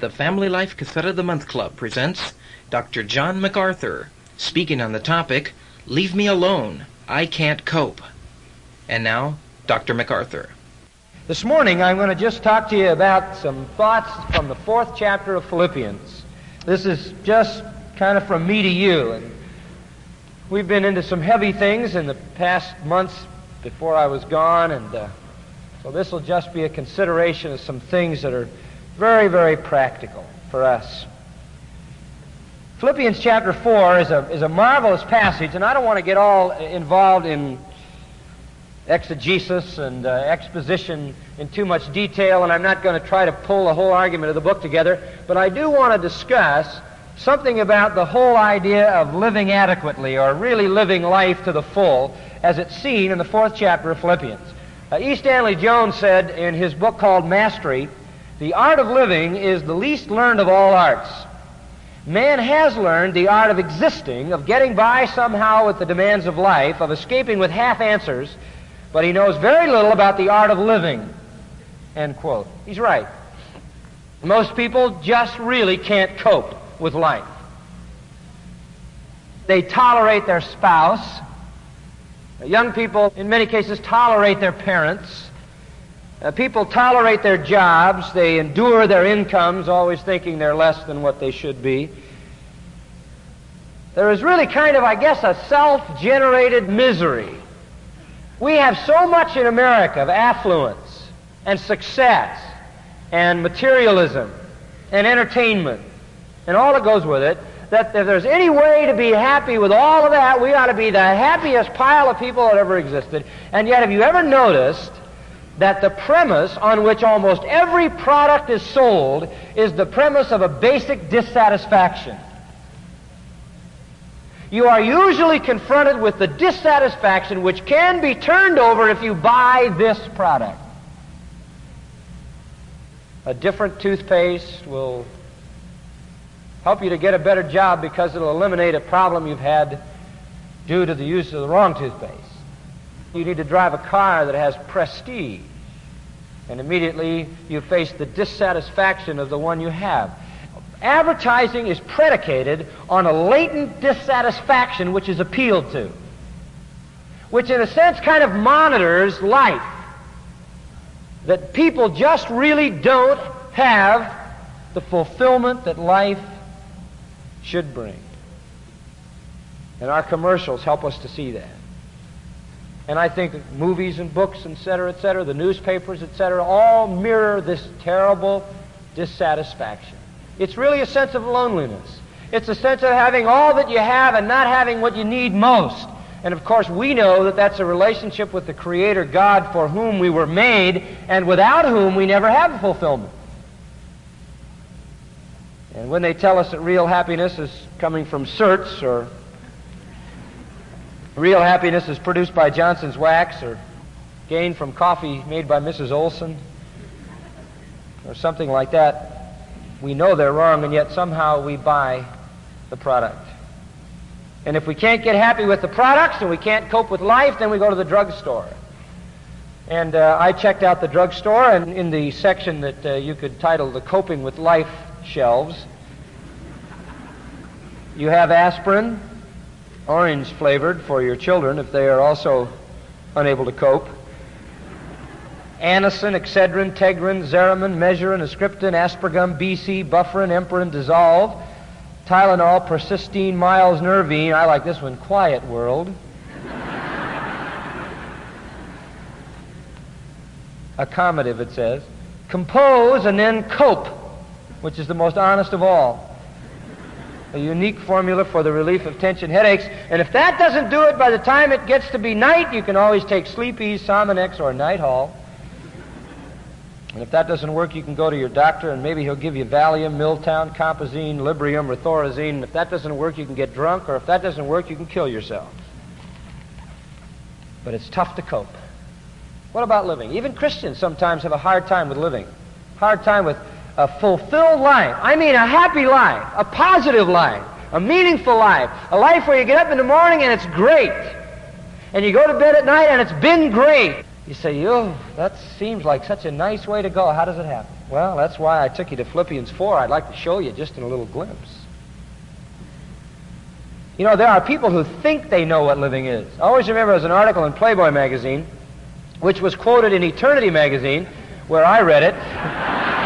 the Family Life Cassette of the Month Club presents Dr. John MacArthur speaking on the topic Leave Me Alone, I Can't Cope. And now, Dr. MacArthur. This morning, I'm going to just talk to you about some thoughts from the fourth chapter of Philippians. This is just kind of from me to you. And we've been into some heavy things in the past months before I was gone, and uh, so this will just be a consideration of some things that are very, very practical for us. Philippians chapter 4 is a, is a marvelous passage, and I don't want to get all involved in exegesis and uh, exposition in too much detail, and I'm not going to try to pull the whole argument of the book together, but I do want to discuss something about the whole idea of living adequately or really living life to the full as it's seen in the fourth chapter of Philippians. Uh, E. Stanley Jones said in his book called Mastery the art of living is the least learned of all arts. Man has learned the art of existing, of getting by somehow with the demands of life, of escaping with half answers, but he knows very little about the art of living. End quote. He's right. Most people just really can't cope with life. They tolerate their spouse. Young people, in many cases, tolerate their parents. Uh, people tolerate their jobs, they endure their incomes, always thinking they're less than what they should be. There is really kind of, I guess, a self generated misery. We have so much in America of affluence and success and materialism and entertainment and all that goes with it that if there's any way to be happy with all of that, we ought to be the happiest pile of people that ever existed. And yet, have you ever noticed that the premise on which almost every product is sold is the premise of a basic dissatisfaction. You are usually confronted with the dissatisfaction which can be turned over if you buy this product. A different toothpaste will help you to get a better job because it'll eliminate a problem you've had due to the use of the wrong toothpaste. You need to drive a car that has prestige and immediately you face the dissatisfaction of the one you have. Advertising is predicated on a latent dissatisfaction which is appealed to, which in a sense kind of monitors life. That people just really don't have the fulfillment that life should bring. And our commercials help us to see that. And I think movies and books, et cetera, et cetera, the newspapers, et cetera, all mirror this terrible dissatisfaction. It's really a sense of loneliness. It's a sense of having all that you have and not having what you need most. And of course, we know that that's a relationship with the Creator God for whom we were made and without whom we never have fulfillment. And when they tell us that real happiness is coming from certs or Real happiness is produced by Johnson's wax or gained from coffee made by Mrs. Olson or something like that. We know they're wrong, and yet somehow we buy the product. And if we can't get happy with the products and we can't cope with life, then we go to the drugstore. And uh, I checked out the drugstore, and in the section that uh, you could title the Coping with Life shelves, you have aspirin, orange flavored for your children if they are also unable to cope. Anacin, Excedrin, Tegrin, Xarimin, Measurin, Ascriptin, Aspergum, BC, Bufferin, Empirin, Dissolve, Tylenol, Persistine, Miles, Nervine. I like this one, Quiet World. Accommodative, it says. Compose and then cope, which is the most honest of all a unique formula for the relief of tension headaches. And if that doesn't do it by the time it gets to be night, you can always take Sleep-Eze, Sominex, or Nytol. And if that doesn't work, you can go to your doctor and maybe he'll give you Valium, Miltown, Compazine, Librium, or Thorazine. And if that doesn't work, you can get drunk, or if that doesn't work, you can kill yourself. But it's tough to cope. What about living? Even Christians sometimes have a hard time with living. Hard time with a fulfilled life. I mean a happy life, a positive life, a meaningful life, a life where you get up in the morning and it's great. And you go to bed at night and it's been great. You say, oh, that seems like such a nice way to go. How does it happen? Well, that's why I took you to Philippians 4. I'd like to show you just in a little glimpse. You know, there are people who think they know what living is. I always remember there was an article in Playboy magazine, which was quoted in Eternity magazine, where I read it.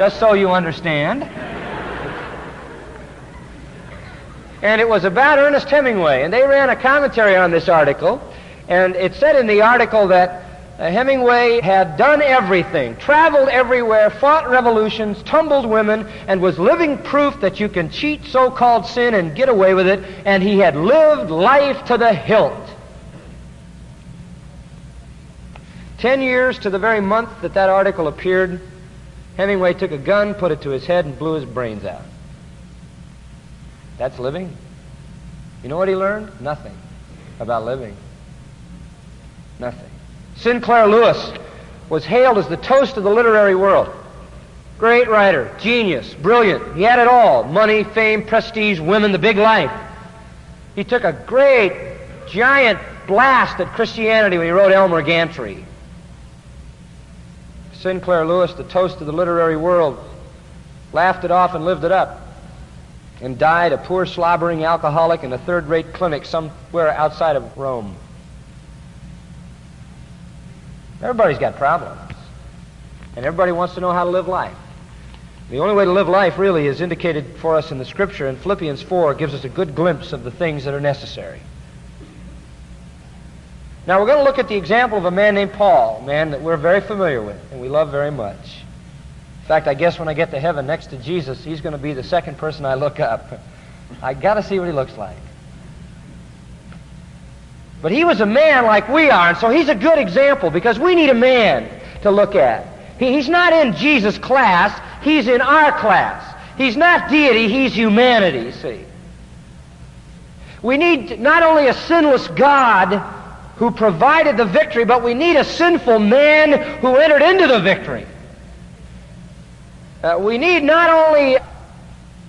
Just so you understand. And it was about Ernest Hemingway, and they ran a commentary on this article, and it said in the article that uh, Hemingway had done everything, traveled everywhere, fought revolutions, tumbled women, and was living proof that you can cheat so called sin and get away with it, and he had lived life to the hilt. Ten years to the very month that that article appeared, Hemingway took a gun, put it to his head, and blew his brains out. That's living. You know what he learned? Nothing about living. Nothing. Sinclair Lewis was hailed as the toast of the literary world. Great writer, genius, brilliant. He had it all money, fame, prestige, women, the big life. He took a great, giant blast at Christianity when he wrote Elmer Gantry. Sinclair Lewis, the toast of the literary world, laughed it off and lived it up, and died a poor, slobbering alcoholic in a third rate clinic somewhere outside of Rome. Everybody's got problems. And everybody wants to know how to live life. The only way to live life really is indicated for us in the scripture, and Philippians 4 gives us a good glimpse of the things that are necessary. Now we're going to look at the example of a man named Paul, a man that we're very familiar with and we love very much. In fact, I guess when I get to heaven next to Jesus, he's going to be the second person I look up. I got to see what he looks like. But he was a man like we are, and so he's a good example because we need a man to look at. He, he's not in Jesus' class, he's in our class. He's not deity, he's humanity, see. We need not only a sinless God who provided the victory, but we need a sinful man who entered into the victory. Uh, we need not only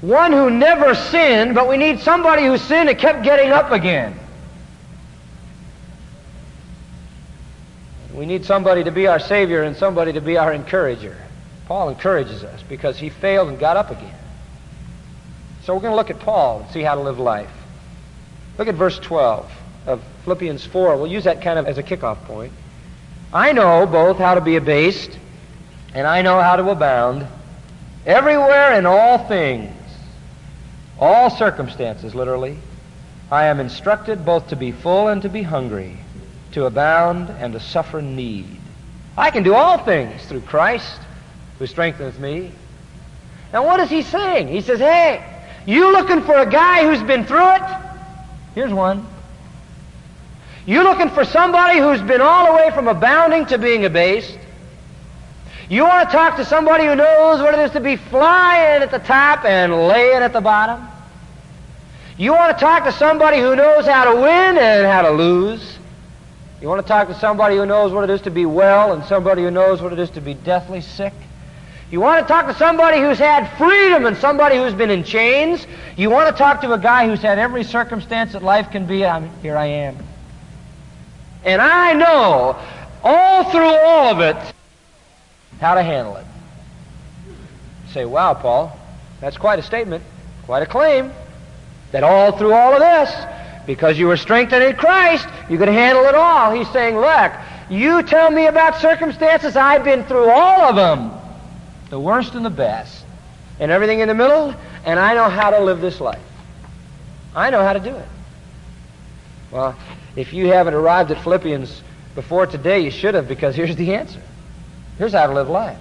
one who never sinned, but we need somebody who sinned and kept getting up again. We need somebody to be our Savior and somebody to be our encourager. Paul encourages us because he failed and got up again. So we're going to look at Paul and see how to live life. Look at verse 12 of Philippians 4. We'll use that kind of as a kickoff point. I know both how to be abased and I know how to abound everywhere in all things, all circumstances, literally. I am instructed both to be full and to be hungry to abound, and to suffer need. I can do all things through Christ who strengthens me. Now, what is he saying? He says, hey, you looking for a guy who's been through it? Here's one. You looking for somebody who's been all the way from abounding to being abased? You want to talk to somebody who knows what it is to be flying at the top and laying at the bottom? You want to talk to somebody who knows how to win and how to lose? You want to talk to somebody who knows what it is to be well and somebody who knows what it is to be deathly sick? You want to talk to somebody who's had freedom and somebody who's been in chains? You want to talk to a guy who's had every circumstance that life can be? I'm, here I am. And I know all through all of it how to handle it. You say, wow, Paul, that's quite a statement, quite a claim, that all through all of this, because you were strengthened in Christ, you could handle it all. He's saying, look, you tell me about circumstances, I've been through all of them. The worst and the best. And everything in the middle, and I know how to live this life. I know how to do it. Well, if you haven't arrived at Philippians before today, you should have, because here's the answer. Here's how to live life.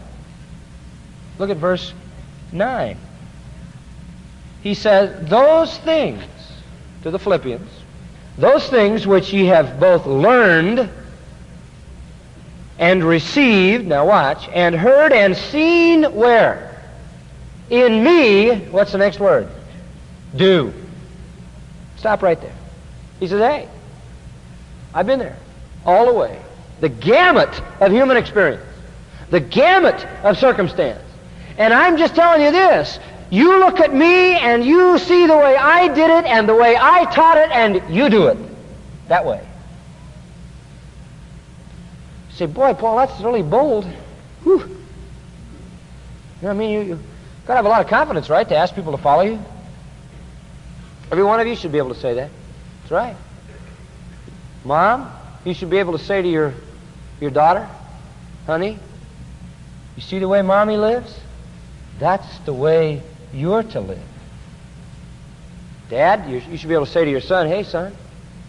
Look at verse 9. He says, Those things to the Philippians, those things which ye have both learned and received, now watch, and heard and seen where? In me, what's the next word? Do. Stop right there. He says, hey, I've been there all the way. The gamut of human experience, the gamut of circumstance. And I'm just telling you this You look at me and you see the way I did it and the way I taught it and you do it. That way. You say, boy, Paul, that's really bold. Whew. You know what I mean? You, you got to have a lot of confidence, right, to ask people to follow you. Every one of you should be able to say that. That's right. Mom, you should be able to say to your, your daughter, honey, you see the way mommy lives? That's the way you're to live. Dad, you, you should be able to say to your son, hey, son,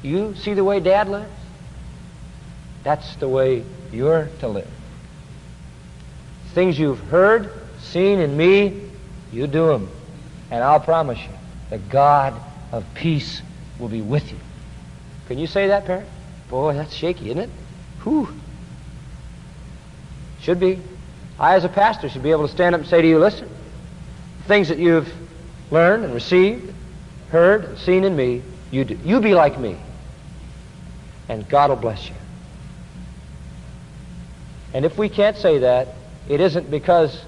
you see the way dad lives? That's the way you're to live. Things you've heard, seen in me, you do them. And I'll promise you, the God of peace will be with you. Can you say that, parent? Boy, that's shaky, isn't it? Whew. Should be. I, as a pastor, should be able to stand up and say to you, listen, things that you've learned and received, heard, and seen in me, you do. You be like me. And God will bless you. And if we can't say that, it isn't because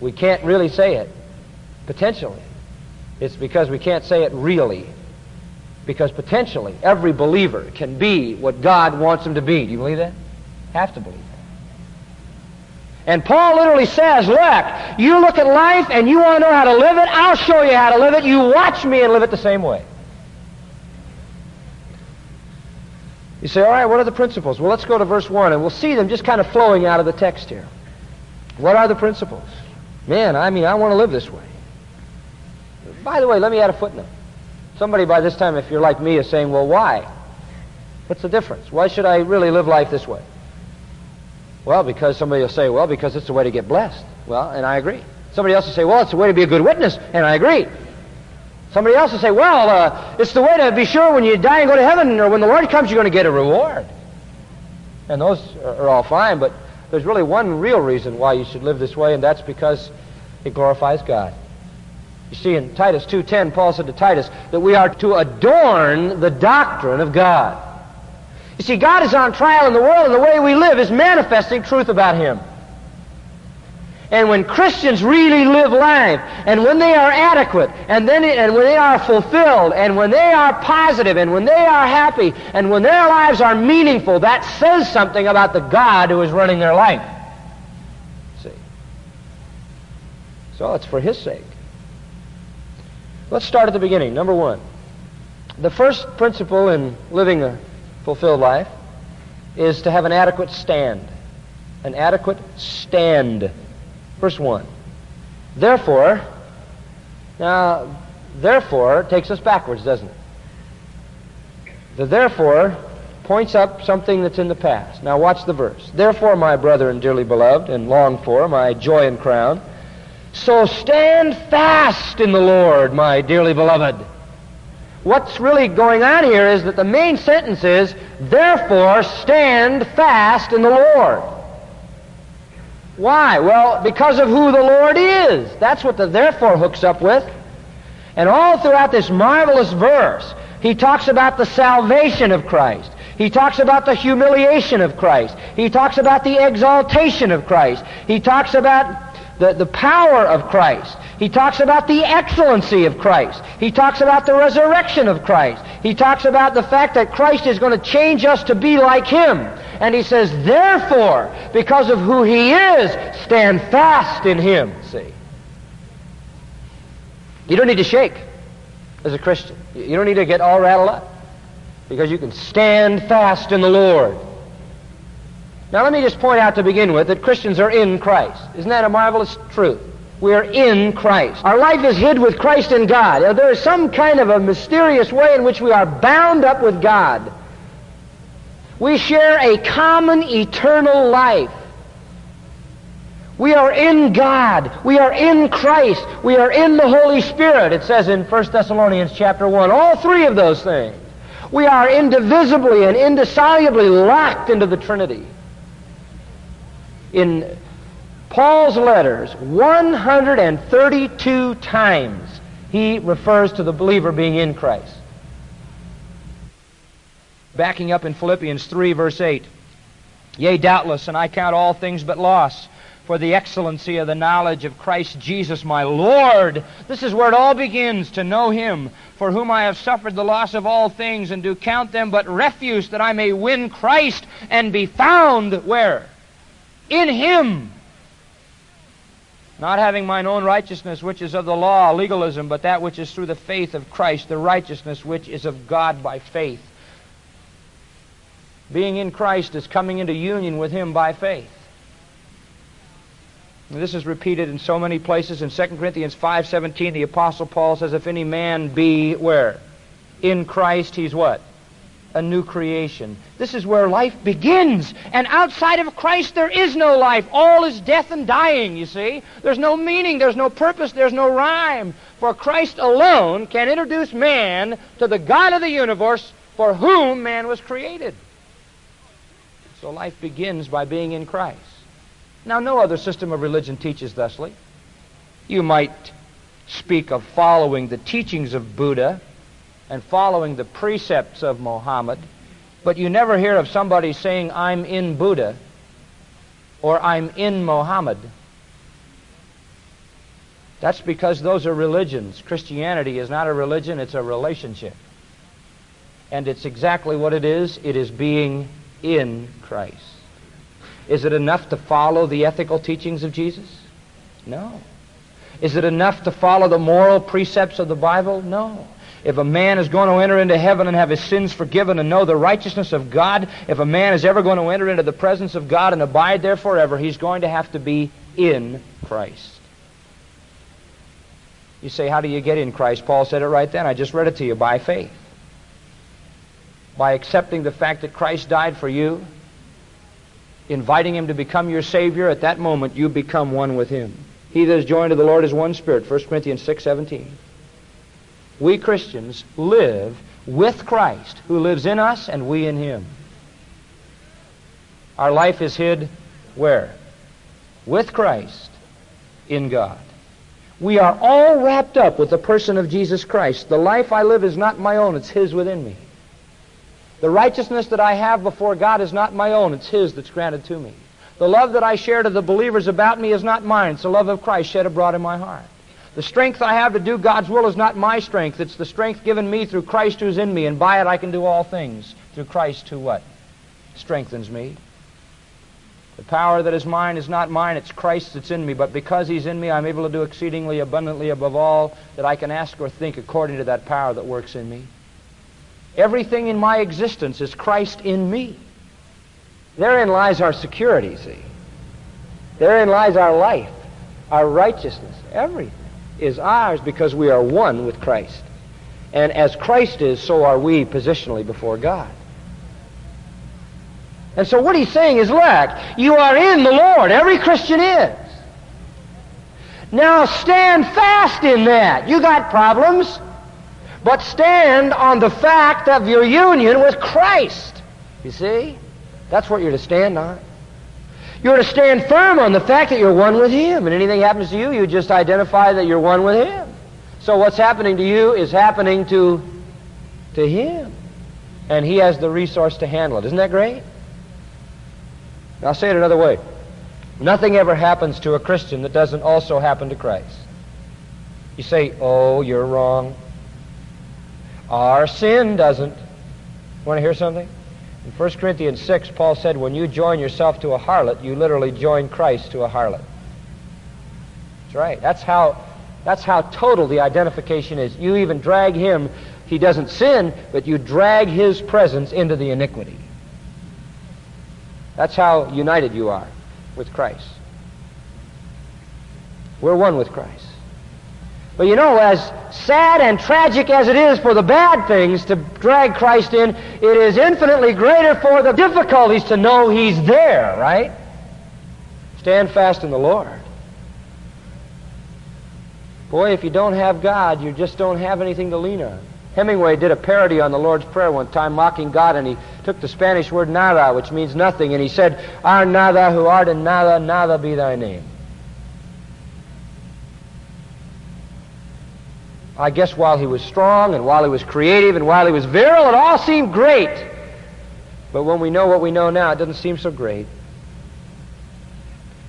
we can't really say it, potentially. It's because we can't say it really. Because potentially every believer can be what God wants him to be. Do you believe that? Have to believe that. And Paul literally says, look, you look at life and you want to know how to live it, I'll show you how to live it. You watch me and live it the same way. You say, all right, what are the principles? Well, let's go to verse 1 and we'll see them just kind of flowing out of the text here. What are the principles? Man, I mean, I want to live this way. By the way, let me add a footnote. Somebody by this time, if you're like me, is saying, well, why? What's the difference? Why should I really live life this way? Well, because somebody will say, well, because it's the way to get blessed. Well, and I agree. Somebody else will say, well, it's the way to be a good witness, and I agree. Somebody else will say, well, uh, it's the way to be sure when you die and go to heaven, or when the Lord comes, you're going to get a reward. And those are all fine, but there's really one real reason why you should live this way, and that's because it glorifies God. You see, in Titus 2.10, Paul said to Titus that we are to adorn the doctrine of God. You see, God is on trial in the world, and the way we live is manifesting truth about Him. And when Christians really live life, and when they are adequate, and then and when they are fulfilled, and when they are positive, and when they are happy, and when their lives are meaningful, that says something about the God who is running their life. See? So it's for His sake. Let's start at the beginning. Number one. The first principle in living a fulfilled life is to have an adequate stand. An adequate stand. Verse 1. Therefore, now, therefore takes us backwards, doesn't it? The therefore points up something that's in the past. Now, watch the verse. Therefore, my brethren, dearly beloved, and longed for, my joy and crown, so stand fast in the Lord, my dearly beloved. What's really going on here is that the main sentence is, therefore stand fast in the Lord. Why? Well, because of who the Lord is. That's what the therefore hooks up with. And all throughout this marvelous verse, he talks about the salvation of Christ. He talks about the humiliation of Christ. He talks about the exaltation of Christ. He talks about the, the power of Christ. He talks about the excellency of Christ. He talks about the resurrection of Christ. He talks about the fact that Christ is going to change us to be like Him. And he says, therefore, because of who He is, stand fast in Him. See? You don't need to shake as a Christian. You don't need to get all rattled up. Because you can stand fast in the Lord. Now, let me just point out to begin with that Christians are in Christ. Isn't that a marvelous truth? We are in Christ. Our life is hid with Christ in God. There is some kind of a mysterious way in which we are bound up with God. We share a common eternal life. We are in God. We are in Christ. We are in the Holy Spirit. It says in 1 Thessalonians chapter 1. All three of those things. We are indivisibly and indissolubly locked into the Trinity in Paul's letters, 132 times he refers to the believer being in Christ. Backing up in Philippians 3, verse 8. Yea, doubtless, and I count all things but loss for the excellency of the knowledge of Christ Jesus my Lord. This is where it all begins, to know Him, for whom I have suffered the loss of all things, and do count them but refuse that I may win Christ and be found where? In Him. Not having mine own righteousness, which is of the law, legalism, but that which is through the faith of Christ, the righteousness which is of God by faith. Being in Christ is coming into union with Him by faith. This is repeated in so many places. In 2 Corinthians 5.17, the Apostle Paul says, If any man be where? In Christ, he's what? A new creation. This is where life begins. And outside of Christ, there is no life. All is death and dying, you see. There's no meaning, there's no purpose, there's no rhyme. For Christ alone can introduce man to the God of the universe for whom man was created. So life begins by being in Christ. Now, no other system of religion teaches thusly. You might speak of following the teachings of Buddha and following the precepts of Mohammed, but you never hear of somebody saying, I'm in Buddha or I'm in Mohammed. That's because those are religions. Christianity is not a religion, it's a relationship. And it's exactly what it is it is being in Christ. Is it enough to follow the ethical teachings of Jesus? No. Is it enough to follow the moral precepts of the Bible? No. If a man is going to enter into heaven and have his sins forgiven and know the righteousness of God, if a man is ever going to enter into the presence of God and abide there forever, he's going to have to be in Christ. You say, how do you get in Christ? Paul said it right then. I just read it to you. By faith. By accepting the fact that Christ died for you, inviting him to become your Savior, at that moment you become one with him. He that is joined to the Lord is one spirit, 1 Corinthians 6, 17. We Christians live with Christ, who lives in us and we in him. Our life is hid where? With Christ in God. We are all wrapped up with the person of Jesus Christ. The life I live is not my own, it's His within me. The righteousness that I have before God is not my own, it's His that's granted to me. The love that I share to the believers about me is not mine, it's the love of Christ shed abroad in my heart. The strength I have to do God's will is not my strength, it's the strength given me through Christ who's in me, and by it I can do all things through Christ who what? Strengthens me. The power that is mine is not mine, it's Christ that's in me. But because He's in me, I'm able to do exceedingly abundantly above all that I can ask or think according to that power that works in me. Everything in my existence is Christ in me. Therein lies our security, see. Therein lies our life, our righteousness. Everything is ours because we are one with Christ. And as Christ is, so are we positionally before God. And so what he's saying is, look, you are in the Lord. Every Christian is. Now stand fast in that. You got problems, but stand on the fact of your union with Christ. You see? That's what you're to stand on. You're to stand firm on the fact that you're one with Him. And anything happens to you, you just identify that you're one with Him. So what's happening to you is happening to, to Him. And He has the resource to handle it. Isn't that great? I'll say it another way. Nothing ever happens to a Christian that doesn't also happen to Christ. You say, oh, you're wrong. Our sin doesn't. Want to hear something? In 1 Corinthians 6, Paul said, when you join yourself to a harlot, you literally join Christ to a harlot. That's right. That's how, that's how total the identification is. You even drag him. He doesn't sin, but you drag his presence into the iniquity. That's how united you are with Christ. We're one with Christ. But you know, as sad and tragic as it is for the bad things to drag Christ in, it is infinitely greater for the difficulties to know He's there, right? Stand fast in the Lord. Boy, if you don't have God, you just don't have anything to lean on. Hemingway did a parody on the Lord's Prayer one time, mocking God, and he took the Spanish word nada, which means nothing, and he said, Our nada who art in nada, nada be thy name. I guess while he was strong and while he was creative and while he was virile, it all seemed great. But when we know what we know now, it doesn't seem so great.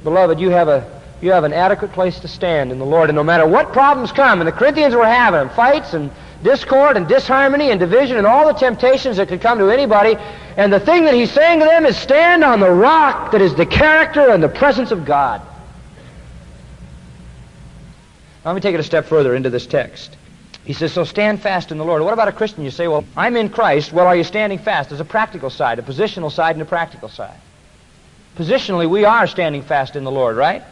Beloved, you have a you have an adequate place to stand in the Lord, and no matter what problems come, and the Corinthians were having fights and discord and disharmony and division and all the temptations that could come to anybody, and the thing that he's saying to them is stand on the rock that is the character and the presence of God. Let me take it a step further into this text. He says, So stand fast in the Lord. What about a Christian? You say, Well, I'm in Christ. Well, are you standing fast? There's a practical side, a positional side, and a practical side. Positionally, we are standing fast in the Lord, right?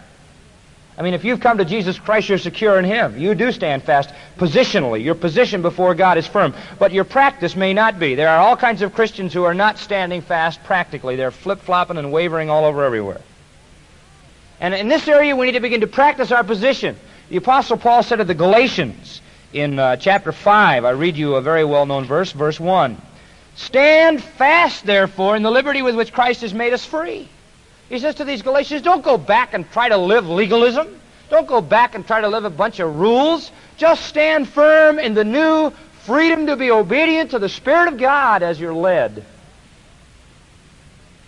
I mean, if you've come to Jesus Christ, you're secure in Him. You do stand fast positionally. Your position before God is firm. But your practice may not be. There are all kinds of Christians who are not standing fast practically. They're flip flopping and wavering all over everywhere. And in this area, we need to begin to practice our position. The Apostle Paul said to the Galatians in uh, chapter 5, I read you a very well known verse, verse 1. Stand fast, therefore, in the liberty with which Christ has made us free. He says to these Galatians, don't go back and try to live legalism. Don't go back and try to live a bunch of rules. Just stand firm in the new freedom to be obedient to the Spirit of God as you're led.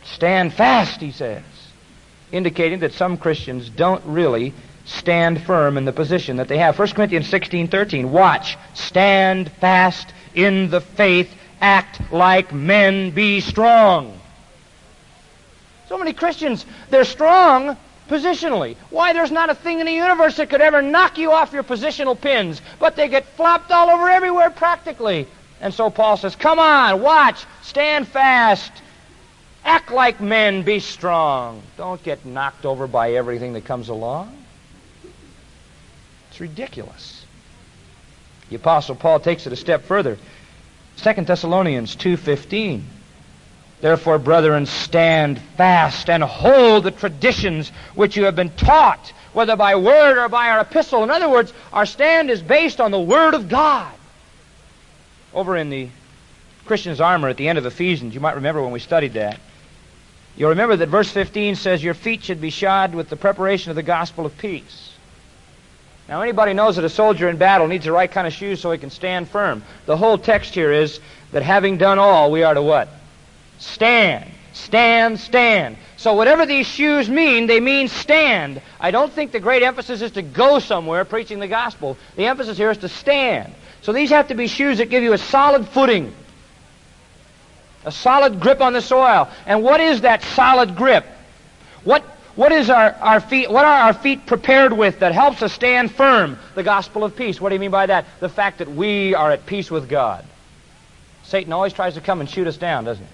Stand fast, he says, indicating that some Christians don't really stand firm in the position that they have. 1 Corinthians 16:13. Watch, stand fast in the faith, act like men, be strong. So many Christians, they're strong positionally. Why, there's not a thing in the universe that could ever knock you off your positional pins, but they get flopped all over everywhere practically. And so Paul says, Come on, watch, stand fast, act like men, be strong. Don't get knocked over by everything that comes along. It's ridiculous. The Apostle Paul takes it a step further. 2 Thessalonians 2.15 Therefore, brethren, stand fast and hold the traditions which you have been taught, whether by word or by our epistle. In other words, our stand is based on the Word of God. Over in the Christian's armor at the end of Ephesians, you might remember when we studied that. You'll remember that verse 15 says, Your feet should be shod with the preparation of the gospel of peace. Now, anybody knows that a soldier in battle needs the right kind of shoes so he can stand firm. The whole text here is that having done all, we are to what? Stand. Stand, stand. So whatever these shoes mean, they mean stand. I don't think the great emphasis is to go somewhere preaching the gospel. The emphasis here is to stand. So these have to be shoes that give you a solid footing, a solid grip on the soil. And what is that solid grip? What, what is our, our feet, what are our feet prepared with that helps us stand firm? The gospel of peace. What do you mean by that? The fact that we are at peace with God. Satan always tries to come and shoot us down, doesn't he?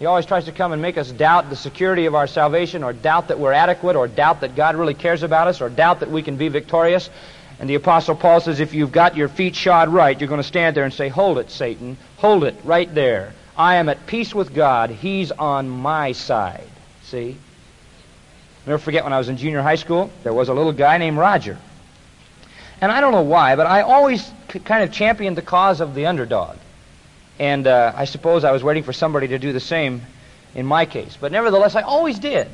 He always tries to come and make us doubt the security of our salvation, or doubt that we're adequate, or doubt that God really cares about us, or doubt that we can be victorious. And the Apostle Paul says if you've got your feet shod right, you're going to stand there and say, Hold it, Satan. Hold it right there. I am at peace with God. He's on my side. See? Never forget when I was in junior high school, there was a little guy named Roger. And I don't know why, but I always kind of championed the cause of the underdog. And uh, I suppose I was waiting for somebody to do the same in my case. But nevertheless, I always did.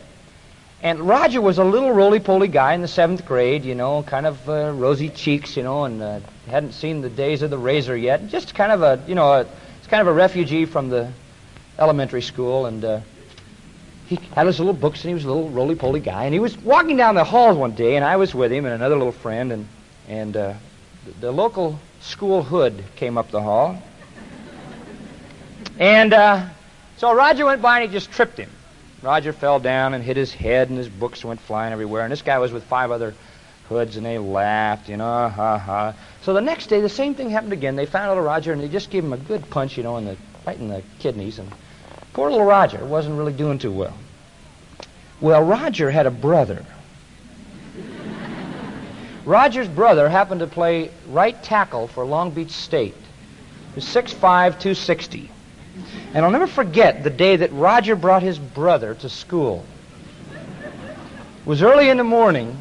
And Roger was a little roly-poly guy in the seventh grade, you know, kind of uh, rosy cheeks, you know, and uh, hadn't seen the days of the razor yet. Just kind of a, you know, a, it's kind of a refugee from the elementary school, and uh, he had his little books, and he was a little roly-poly guy. And he was walking down the halls one day, and I was with him and another little friend, and and uh, the, the local school hood came up the hall, and uh, so Roger went by and he just tripped him. Roger fell down and hit his head, and his books went flying everywhere. And this guy was with five other hoods, and they laughed, you know, ha ha. So the next day, the same thing happened again. They found little Roger, and they just gave him a good punch, you know, in the right in the kidneys. And poor little Roger wasn't really doing too well. Well, Roger had a brother. Roger's brother happened to play right tackle for Long Beach State. He was 6'5", 260. And I'll never forget the day that Roger brought his brother to school. It was early in the morning,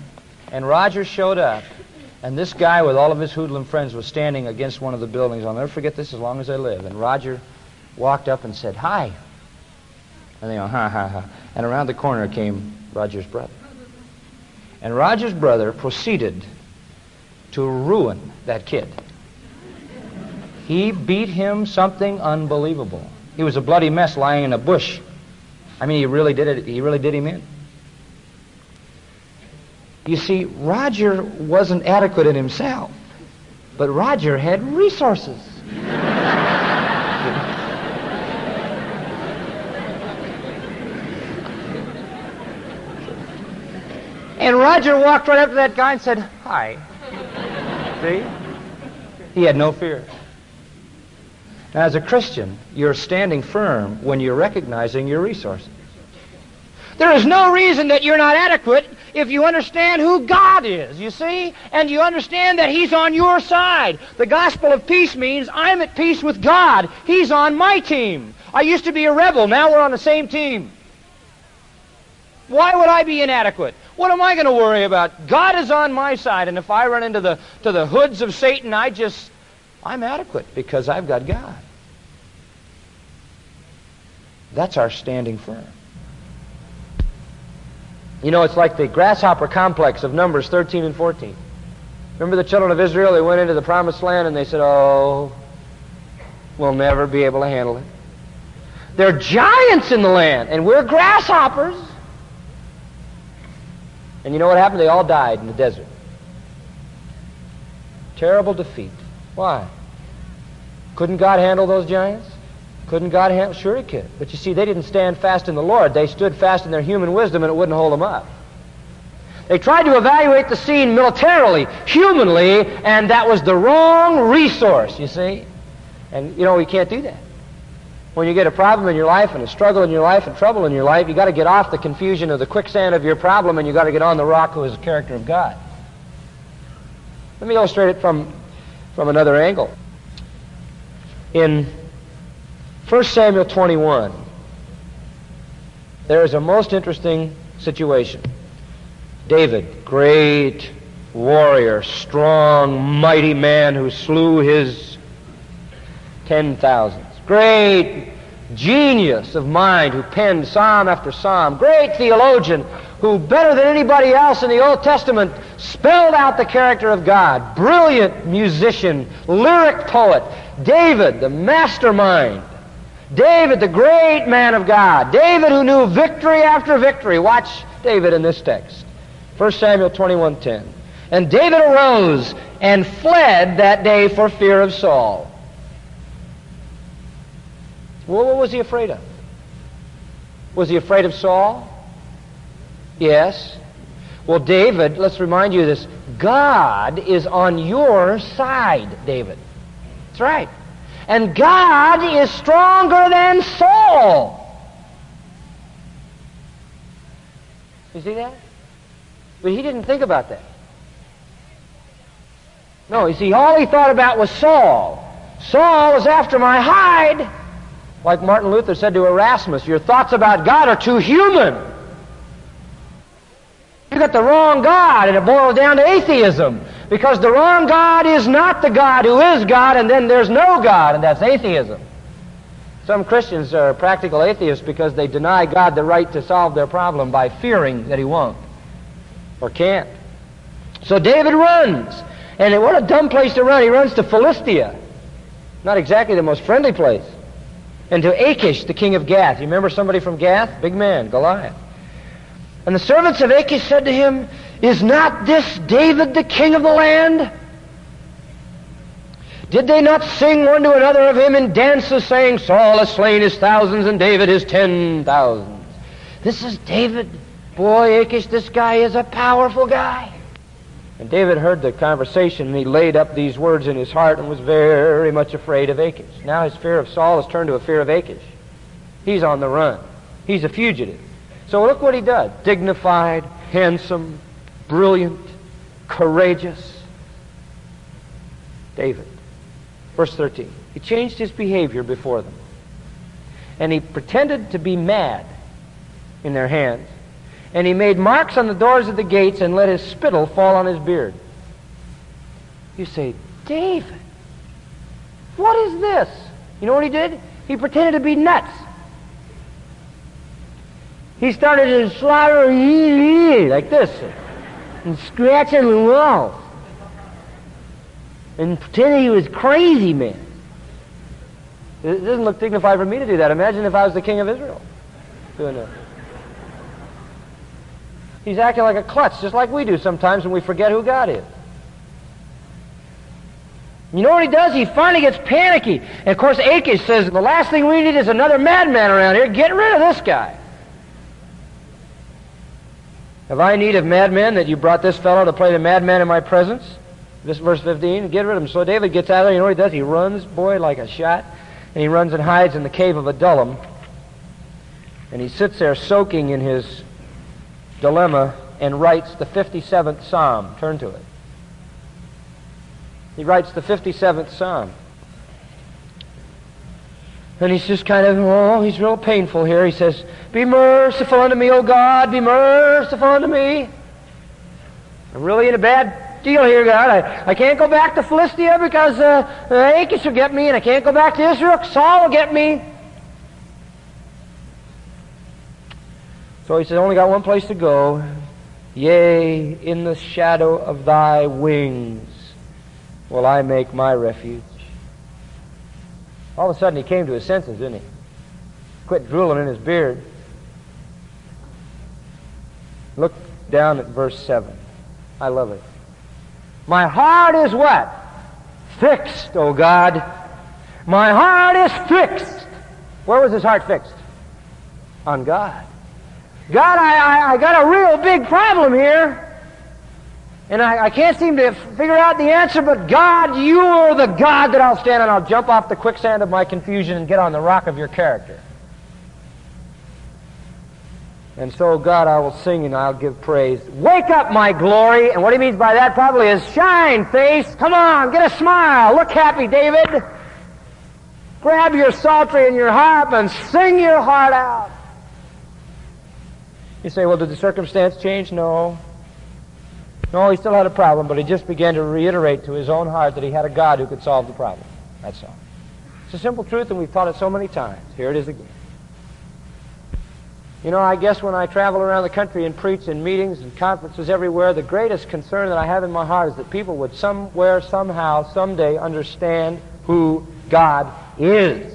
and Roger showed up, and this guy with all of his hoodlum friends was standing against one of the buildings. I'll never forget this as long as I live. And Roger walked up and said, Hi. And they go, ha, ha, ha. And around the corner came Roger's brother. And Roger's brother proceeded to ruin that kid. He beat him something unbelievable. He was a bloody mess lying in a bush. I mean, he really did it. He really did him in. You see, Roger wasn't adequate in himself, but Roger had resources. and Roger walked right up to that guy and said, Hi. See? He had no fear. Now, as a Christian, you're standing firm when you're recognizing your resources. There is no reason that you're not adequate if you understand who God is, you see, and you understand that He's on your side. The gospel of peace means I'm at peace with God. He's on my team. I used to be a rebel. Now we're on the same team. Why would I be inadequate? What am I going to worry about? God is on my side, and if I run into the, to the hoods of Satan, I just, I'm adequate because I've got God. That's our standing firm. You know, it's like the grasshopper complex of Numbers 13 and 14. Remember the children of Israel? They went into the promised land and they said, Oh, we'll never be able to handle it. There are giants in the land, and we're grasshoppers. And you know what happened? They all died in the desert. Terrible defeat. Why? Couldn't God handle those giants? Couldn't God handle? Sure he could. But you see, they didn't stand fast in the Lord. They stood fast in their human wisdom and it wouldn't hold them up. They tried to evaluate the scene militarily, humanly, and that was the wrong resource, you see. And, you know, we can't do that. When you get a problem in your life and a struggle in your life and trouble in your life, you've got to get off the confusion of the quicksand of your problem and you've got to get on the rock who is the character of God. Let me illustrate it from, from another angle. In 1 Samuel 21, there is a most interesting situation. David, great warrior, strong, mighty man who slew his ten thousands. Great genius of mind who penned psalm after psalm. Great theologian who, better than anybody else in the Old Testament, spelled out the character of God. Brilliant musician, lyric poet. David, the mastermind David, the great man of God. David who knew victory after victory. Watch David in this text. 1 Samuel 21:10. And David arose and fled that day for fear of Saul. Well, what was he afraid of? Was he afraid of Saul? Yes. Well, David, let's remind you this. God is on your side, David. That's right. And God is stronger than Saul. You see that? But he didn't think about that. No, you see, all he thought about was Saul. Saul was after my hide. Like Martin Luther said to Erasmus, your thoughts about God are too human. You got the wrong God, and it boils down to atheism. Because the wrong God is not the God who is God, and then there's no God, and that's atheism. Some Christians are practical atheists because they deny God the right to solve their problem by fearing that he won't or can't. So David runs. And what a dumb place to run. He runs to Philistia. Not exactly the most friendly place. And to Achish, the king of Gath. You remember somebody from Gath? Big man, Goliath. And the servants of Achish said to him, Is not this David the king of the land? Did they not sing one to another of him in dances, saying, Saul has slain his thousands and David his ten thousands? This is David. Boy, Achish, this guy is a powerful guy. And David heard the conversation, and he laid up these words in his heart and was very much afraid of Achish. Now his fear of Saul has turned to a fear of Achish. He's on the run. He's a fugitive. So look what he does. Dignified, handsome, brilliant, courageous. David. Verse 13. He changed his behavior before them. And he pretended to be mad in their hands. And he made marks on the doors of the gates and let his spittle fall on his beard. You say, David, what is this? You know what he did? He pretended to be nuts. He started to slaughter like this and scratching the walls and pretending he was crazy, man. It doesn't look dignified for me to do that. Imagine if I was the king of Israel doing that. He's acting like a klutz, just like we do sometimes when we forget who God is. You know what he does? He finally gets panicky. And of course, Achish says, the last thing we need is another madman around here. Get rid of this guy. Have I need of madmen that you brought this fellow to play the madman in my presence? This verse 15, get rid of him. So David gets out of there. You know what he does? He runs, boy, like a shot. And he runs and hides in the cave of Adullam. And he sits there soaking in his dilemma and writes the 57th Psalm. Turn to it. He writes the 57th Psalm. And he's just kind of, oh, he's real painful here. He says, Be merciful unto me, O God, be merciful unto me. I'm really in a bad deal here, God. I, I can't go back to Philistia because uh, Achish will get me, and I can't go back to Israel Saul will get me. So he says, only got one place to go. Yea, in the shadow of thy wings will I make my refuge. All of a sudden he came to his senses, didn't he? Quit drooling in his beard. Look down at verse 7. I love it. My heart is what? Fixed, O God. My heart is fixed. Where was his heart fixed? On God. God, I, I, I got a real big problem here. And I, I, can't seem to figure out the answer, but God, you're the God that I'll stand on. I'll jump off the quicksand of my confusion and get on the rock of your character. And so, God, I will sing and I'll give praise. Wake up, my glory. And what he means by that probably is shine, face. Come on, get a smile. Look happy, David. Grab your psaltery and your harp and sing your heart out. You say, well, did the circumstance change? No. No, he still had a problem, but he just began to reiterate to his own heart that he had a God who could solve the problem. That's all. It's a simple truth, and we've taught it so many times. Here it is again. You know, I guess when I travel around the country and preach in meetings and conferences everywhere, the greatest concern that I have in my heart is that people would somewhere, somehow, someday understand who God is.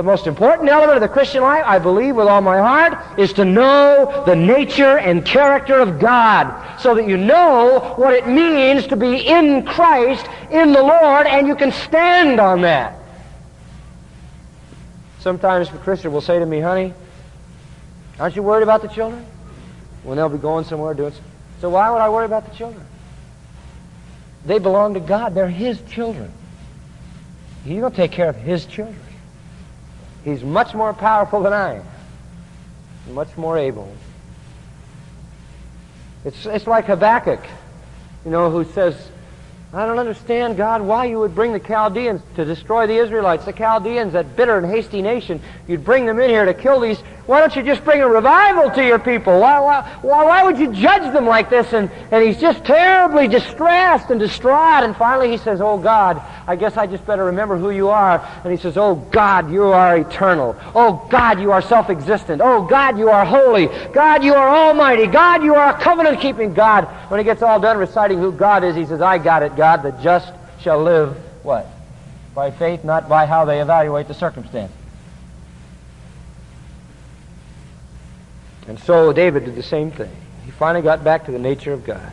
The most important element of the Christian life, I believe with all my heart, is to know the nature and character of God so that you know what it means to be in Christ, in the Lord, and you can stand on that. Sometimes a Christian will say to me, honey, aren't you worried about the children? When they'll be going somewhere doing something. So why would I worry about the children? They belong to God. They're His children. He's going to take care of His children. He's much more powerful than I am, much more able. It's, it's like Habakkuk, you know, who says, I don't understand, God, why you would bring the Chaldeans to destroy the Israelites, the Chaldeans, that bitter and hasty nation. You'd bring them in here to kill these. Why don't you just bring a revival to your people? Why, why, why, would you judge them like this? And, and he's just terribly distressed and distraught. And finally he says, Oh God, I guess I just better remember who you are. And he says, Oh God, you are eternal. Oh God, you are self-existent. Oh God, you are holy. God, you are almighty. God, you are a covenant-keeping God. When he gets all done reciting who God is, he says, I got it, God. The just shall live, what? By faith, not by how they evaluate the circumstance. And so David did the same thing. He finally got back to the nature of God.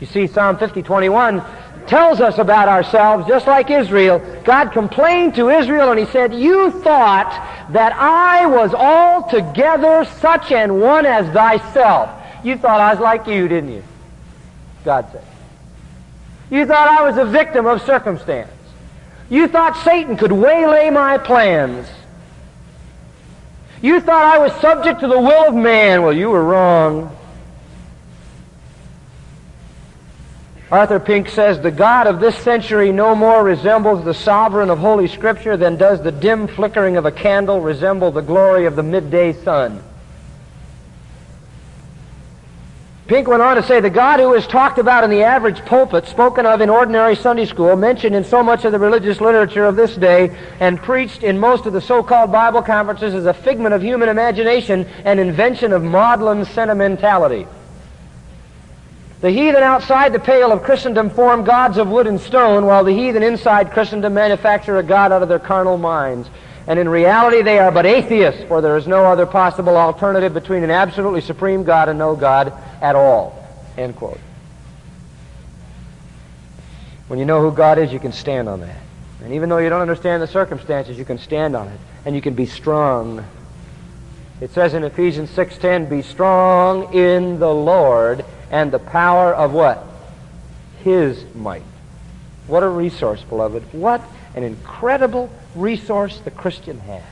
You see, Psalm 50, 21 tells us about ourselves just like Israel. God complained to Israel and he said, You thought that I was altogether such an one as thyself. You thought I was like you, didn't you? God said. You thought I was a victim of circumstance. You thought Satan could waylay my plans. You thought I was subject to the will of man. Well, you were wrong. Arthur Pink says, The God of this century no more resembles the sovereign of Holy Scripture than does the dim flickering of a candle resemble the glory of the midday sun. Pink went on to say, the God who is talked about in the average pulpit, spoken of in ordinary Sunday school, mentioned in so much of the religious literature of this day, and preached in most of the so-called Bible conferences is a figment of human imagination and invention of maudlin sentimentality. The heathen outside the pale of Christendom form gods of wood and stone, while the heathen inside Christendom manufacture a God out of their carnal minds. And in reality, they are but atheists, for there is no other possible alternative between an absolutely supreme God and no God at all. End quote. When you know who God is, you can stand on that. And even though you don't understand the circumstances, you can stand on it. And you can be strong. It says in Ephesians 6.10, Be strong in the Lord and the power of what? His might. What a resource, beloved. What an incredible resource the Christian has.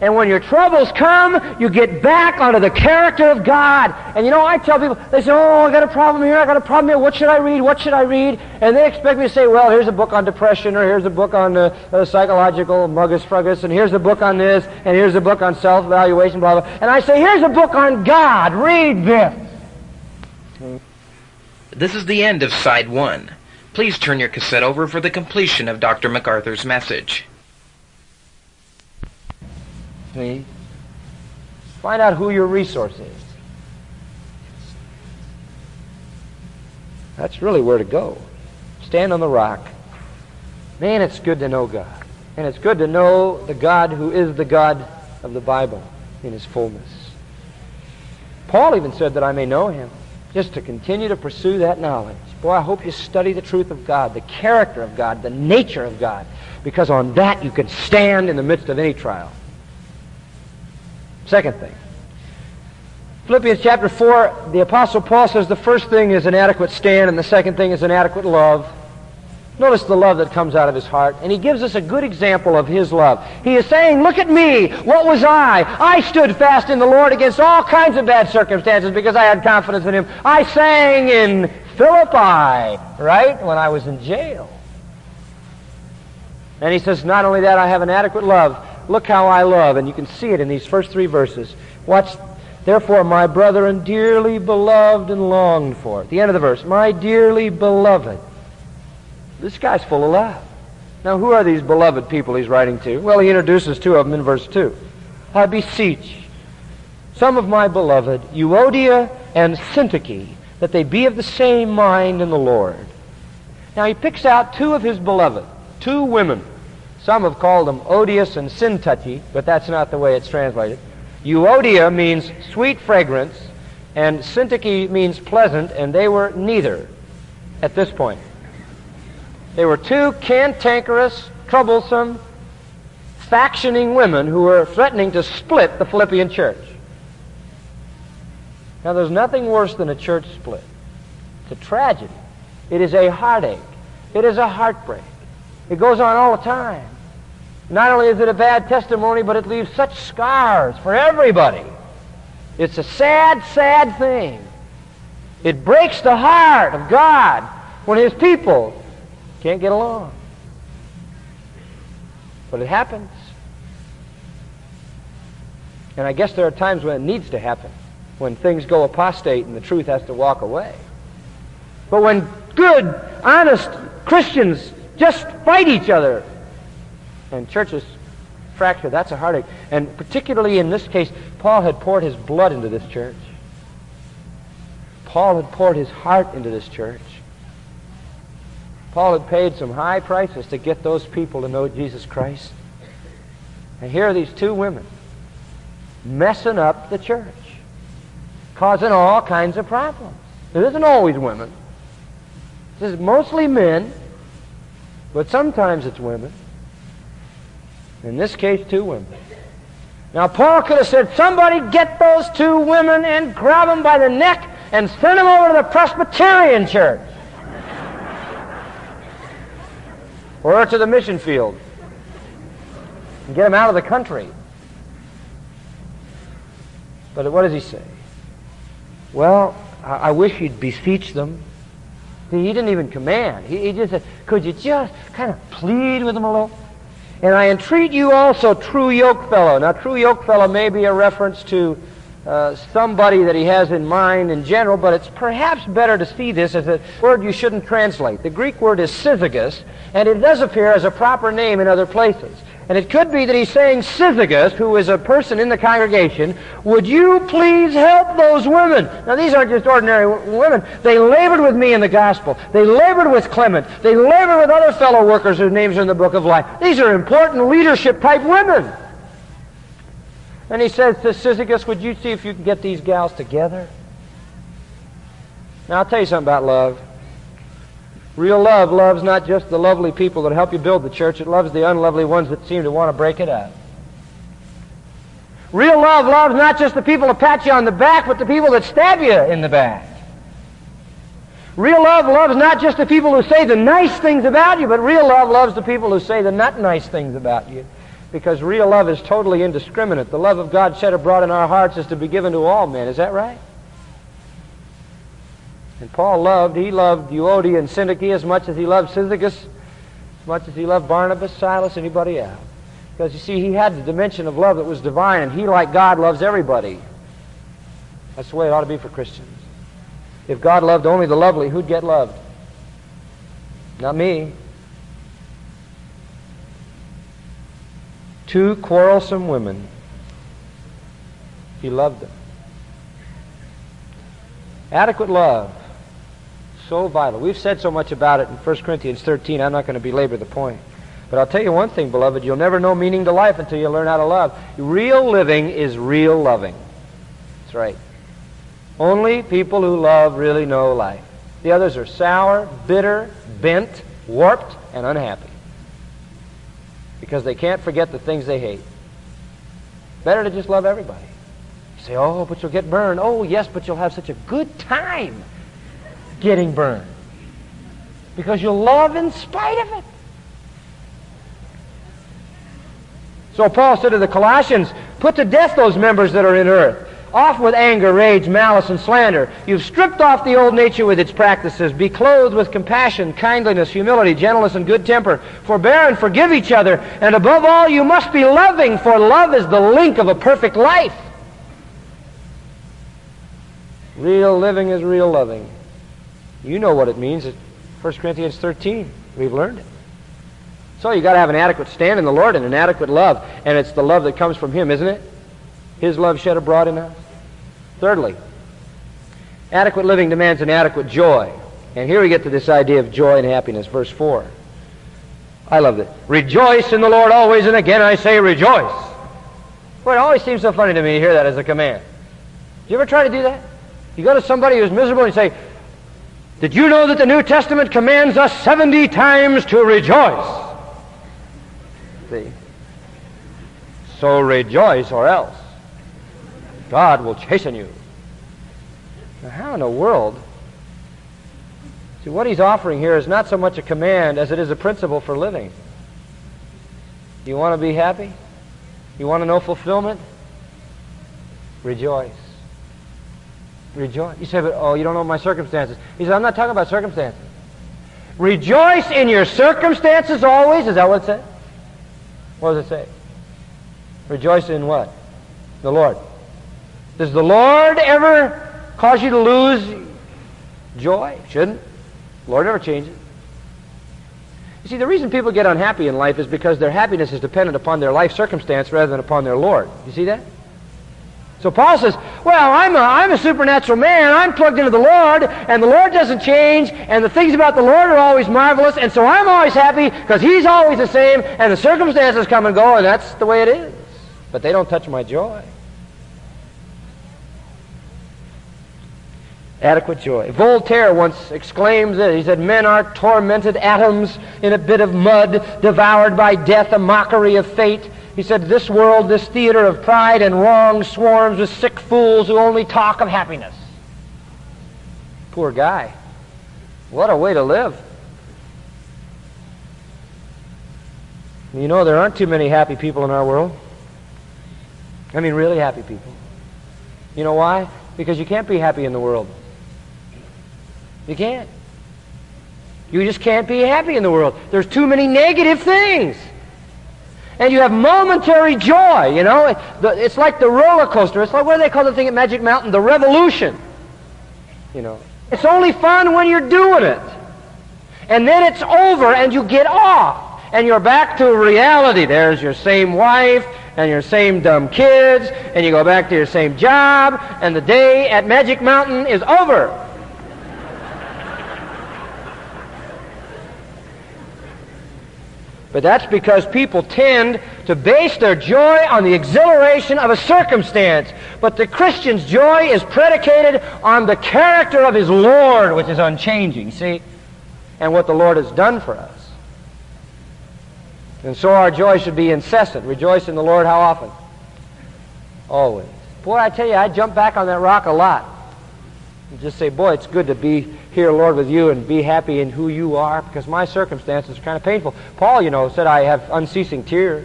And when your troubles come, you get back onto the character of God. And you know, I tell people, they say, oh, I got a problem here, I got a problem here, what should I read, what should I read? And they expect me to say, well, here's a book on depression, or here's a book on uh, uh, psychological muggus fruggus, and here's a book on this, and here's a book on self-evaluation, blah, blah. And I say, here's a book on God, read this. This is the end of side one. Please turn your cassette over for the completion of Dr. MacArthur's message. See? Find out who your resource is. That's really where to go. Stand on the rock. Man, it's good to know God. And it's good to know the God who is the God of the Bible in his fullness. Paul even said that I may know him, just to continue to pursue that knowledge. Boy, I hope you study the truth of God, the character of God, the nature of God, because on that you can stand in the midst of any trial. Second thing. Philippians chapter 4, the Apostle Paul says the first thing is an adequate stand, and the second thing is an adequate love. Notice the love that comes out of his heart. And he gives us a good example of his love. He is saying, Look at me. What was I? I stood fast in the Lord against all kinds of bad circumstances because I had confidence in him. I sang in Philippi, right? When I was in jail. And he says, Not only that, I have an adequate love. Look how I love. And you can see it in these first three verses. Watch. Therefore, my brethren, dearly beloved and longed for. At the end of the verse, my dearly beloved. This guy's full of love. Now, who are these beloved people he's writing to? Well, he introduces two of them in verse 2. I beseech some of my beloved, Euodia and Syntyche, that they be of the same mind in the Lord. Now, he picks out two of his beloved, two women some have called them odious and syntyche, but that's not the way it's translated. Euodia means sweet fragrance, and syntyche means pleasant, and they were neither at this point. They were two cantankerous, troublesome, factioning women who were threatening to split the Philippian church. Now, there's nothing worse than a church split. It's a tragedy. It is a heartache. It is a heartbreak. It goes on all the time. Not only is it a bad testimony, but it leaves such scars for everybody. It's a sad, sad thing. It breaks the heart of God when his people can't get along. But it happens. And I guess there are times when it needs to happen, when things go apostate and the truth has to walk away. But when good, honest Christians just fight each other and churches fracture. That's a heartache. And particularly in this case, Paul had poured his blood into this church. Paul had poured his heart into this church. Paul had paid some high prices to get those people to know Jesus Christ. And here are these two women messing up the church, causing all kinds of problems. It isn't always women. This is mostly men, but sometimes it's women. In this case, two women. Now, Paul could have said, somebody get those two women and grab them by the neck and send them over to the Presbyterian church. or to the mission field. And get them out of the country. But what does he say? Well, I, wish he'd beseech them. See, he didn't even command. He, he just said, could you just kind of plead with them a little? And I entreat you also, true yoke fellow. Now, true yoke fellow may be a reference to uh, somebody that he has in mind in general, but it's perhaps better to see this as a word you shouldn't translate. The Greek word is syzygus, and it does appear as a proper name in other places. And it could be that he's saying, Syzygus, who is a person in the congregation, would you please help those women? Now, these aren't just ordinary women. They labored with me in the gospel. They labored with Clement. They labored with other fellow workers whose names are in the book of life. These are important leadership type women. And he says to Syzygus, would you see if you can get these gals together? Now, I'll tell you something about love. Real love loves not just the lovely people that help you build the church, it loves the unlovely ones that seem to want to break it up. Real love loves not just the people that pat you on the back, but the people that stab you in the back. Real love loves not just the people who say the nice things about you, but real love loves the people who say the not nice things about you. Because real love is totally indiscriminate. The love of God shed abroad in our hearts is to be given to all men. Is that right? And Paul loved, he loved Euodia and Syntyche as much as he loved Syzygus, as much as he loved Barnabas, Silas, anybody else. Because you see, he had the dimension of love that was divine, and he, like God, loves everybody. That's the way it ought to be for Christians. If God loved only the lovely, who'd get loved? Not me. Two quarrelsome women. He loved them. Adequate love so vital. We've said so much about it in 1 Corinthians 13. I'm not going to belabor the point. But I'll tell you one thing, beloved. You'll never know meaning to life until you learn how to love. Real living is real loving. That's right. Only people who love really know life. The others are sour, bitter, bent, warped, and unhappy. Because they can't forget the things they hate. Better to just love everybody. You say, oh, but you'll get burned. Oh, yes, but you'll have such a good time getting burned. Because you love in spite of it. So Paul said to the Colossians, Put to death those members that are in earth. Off with anger, rage, malice, and slander. You've stripped off the old nature with its practices. Be clothed with compassion, kindliness, humility, gentleness, and good temper. Forbear and forgive each other. And above all, you must be loving, for love is the link of a perfect life. Real living is real loving. You know what it means. 1 Corinthians 13. We've learned it. So you got to have an adequate stand in the Lord and an adequate love, and it's the love that comes from Him, isn't it? His love shed abroad in us. Thirdly, adequate living demands an adequate joy. And here we get to this idea of joy and happiness, verse 4. I love this. Rejoice in the Lord always, and again I say rejoice. Boy, it always seems so funny to me to hear that as a command. Do you ever try to do that? You go to somebody who's miserable and you say, did you know that the New Testament commands us 70 times to rejoice? See? So rejoice or else. God will chasten you. Now, how in the world? See, what he's offering here is not so much a command as it is a principle for living. You want to be happy? You want to know fulfillment? Rejoice. Rejoice. You say, but oh, you don't know my circumstances. He said, I'm not talking about circumstances. Rejoice in your circumstances always. Is that what it says? What does it say? Rejoice in what? The Lord. Does the Lord ever cause you to lose joy? Shouldn't. The Lord never changes. You see, the reason people get unhappy in life is because their happiness is dependent upon their life circumstance rather than upon their Lord. You see that? So Paul says, well, I'm a, I'm a supernatural man. I'm plugged into the Lord, and the Lord doesn't change, and the things about the Lord are always marvelous, and so I'm always happy because He's always the same, and the circumstances come and go, and that's the way it is. But they don't touch my joy. Adequate joy. Voltaire once exclaims this. He said, Men are tormented atoms in a bit of mud, devoured by death, a mockery of fate. He said, This world, this theater of pride and wrong, swarms with sick fools who only talk of happiness. Poor guy. What a way to live. You know, there aren't too many happy people in our world. I mean, really happy people. You know why? Because you can't be happy in the world. You can't. You just can't be happy in the world. There's too many negative things and you have momentary joy, you know. It's like the roller coaster. It's like, what do they call the thing at Magic Mountain? The revolution. You know. It's only fun when you're doing it. And then it's over and you get off. and you're back to reality. There's your same wife and your same dumb kids, and you go back to your same job, and the day at Magic Mountain is over. But that's because people tend to base their joy on the exhilaration of a circumstance. But the Christian's joy is predicated on the character of his Lord, which is unchanging, see? And what the Lord has done for us. And so our joy should be incessant. Rejoice in the Lord how often? Always. Boy, I tell you, I jump back on that rock a lot. And just say, boy, it's good to be here, Lord, with you and be happy in who you are because my circumstances are kind of painful. Paul, you know, said, I have unceasing tears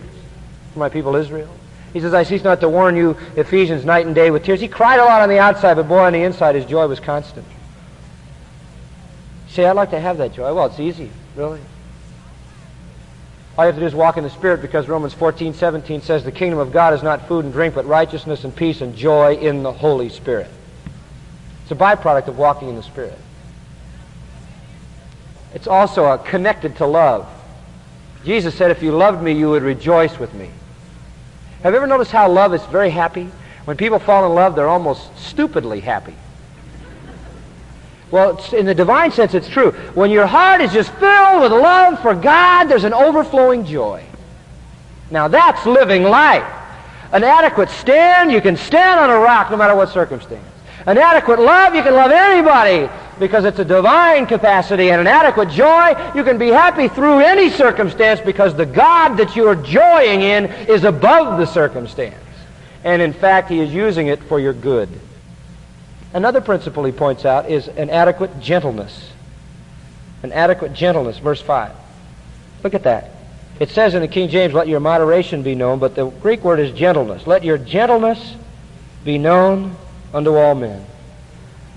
for my people Israel. He says, I cease not to warn you, Ephesians, night and day with tears. He cried a lot on the outside, but boy, on the inside, his joy was constant. You say, I'd like to have that joy. Well, it's easy, really. All you have to do is walk in the Spirit because Romans 14, 17 says the kingdom of God is not food and drink, but righteousness and peace and joy in the Holy Spirit. It's a byproduct of walking in the Spirit. It's also a connected to love. Jesus said, if you loved me, you would rejoice with me. Have you ever noticed how love is very happy? When people fall in love, they're almost stupidly happy. Well, in the divine sense, it's true. When your heart is just filled with love for God, there's an overflowing joy. Now, that's living life. An adequate stand, you can stand on a rock no matter what circumstance. An adequate love, you can love anybody because it's a divine capacity. And an adequate joy, you can be happy through any circumstance because the God that you are joying in is above the circumstance. And in fact, He is using it for your good. Another principle he points out is an adequate gentleness. An adequate gentleness, verse 5. Look at that. It says in the King James, let your moderation be known, but the Greek word is gentleness. Let your gentleness be known unto all men.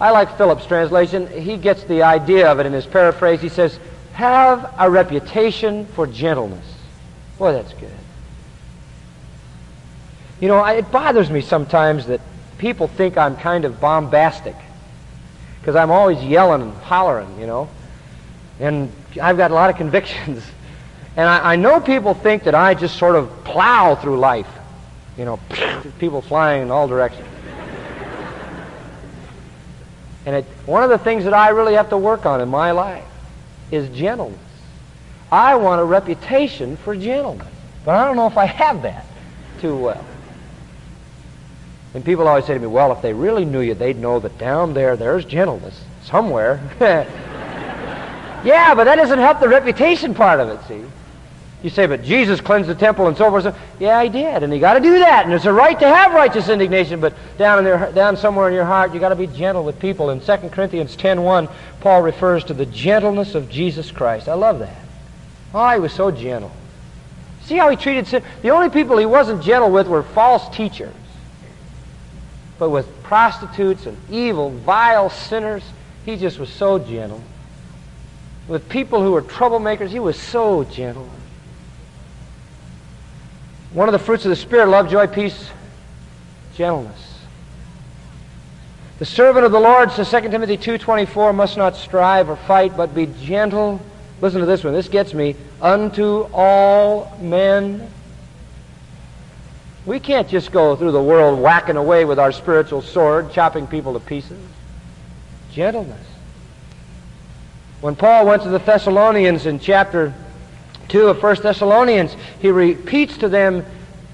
I like Phillips' translation. He gets the idea of it in his paraphrase. He says, have a reputation for gentleness. Boy, that's good. You know, it bothers me sometimes that people think I'm kind of bombastic because I'm always yelling and hollering, you know. And I've got a lot of convictions. And I, I know people think that I just sort of plow through life, you know, people flying in all directions. And it, one of the things that I really have to work on in my life is gentleness. I want a reputation for gentleness, but I don't know if I have that too well. And people always say to me, well, if they really knew you, they'd know that down there, there's gentleness somewhere. yeah, but that doesn't help the reputation part of it, see? You say, but Jesus cleansed the temple and so forth. Yeah, he did, and you got to do that, and there's a right to have righteous indignation. But down in there, down somewhere in your heart, you got to be gentle with people. In 2 Corinthians 10:1, Paul refers to the gentleness of Jesus Christ. I love that. Oh, he was so gentle. See how he treated sin. The only people he wasn't gentle with were false teachers. But with prostitutes and evil, vile sinners, he just was so gentle. With people who were troublemakers, he was so gentle. One of the fruits of the Spirit, love, joy, peace, gentleness. The servant of the Lord, says 2 Timothy 2.24, must not strive or fight, but be gentle. Listen to this one. This gets me. Unto all men. We can't just go through the world whacking away with our spiritual sword, chopping people to pieces. Gentleness. When Paul went to the Thessalonians in chapter 2 of 1 Thessalonians, he repeats to them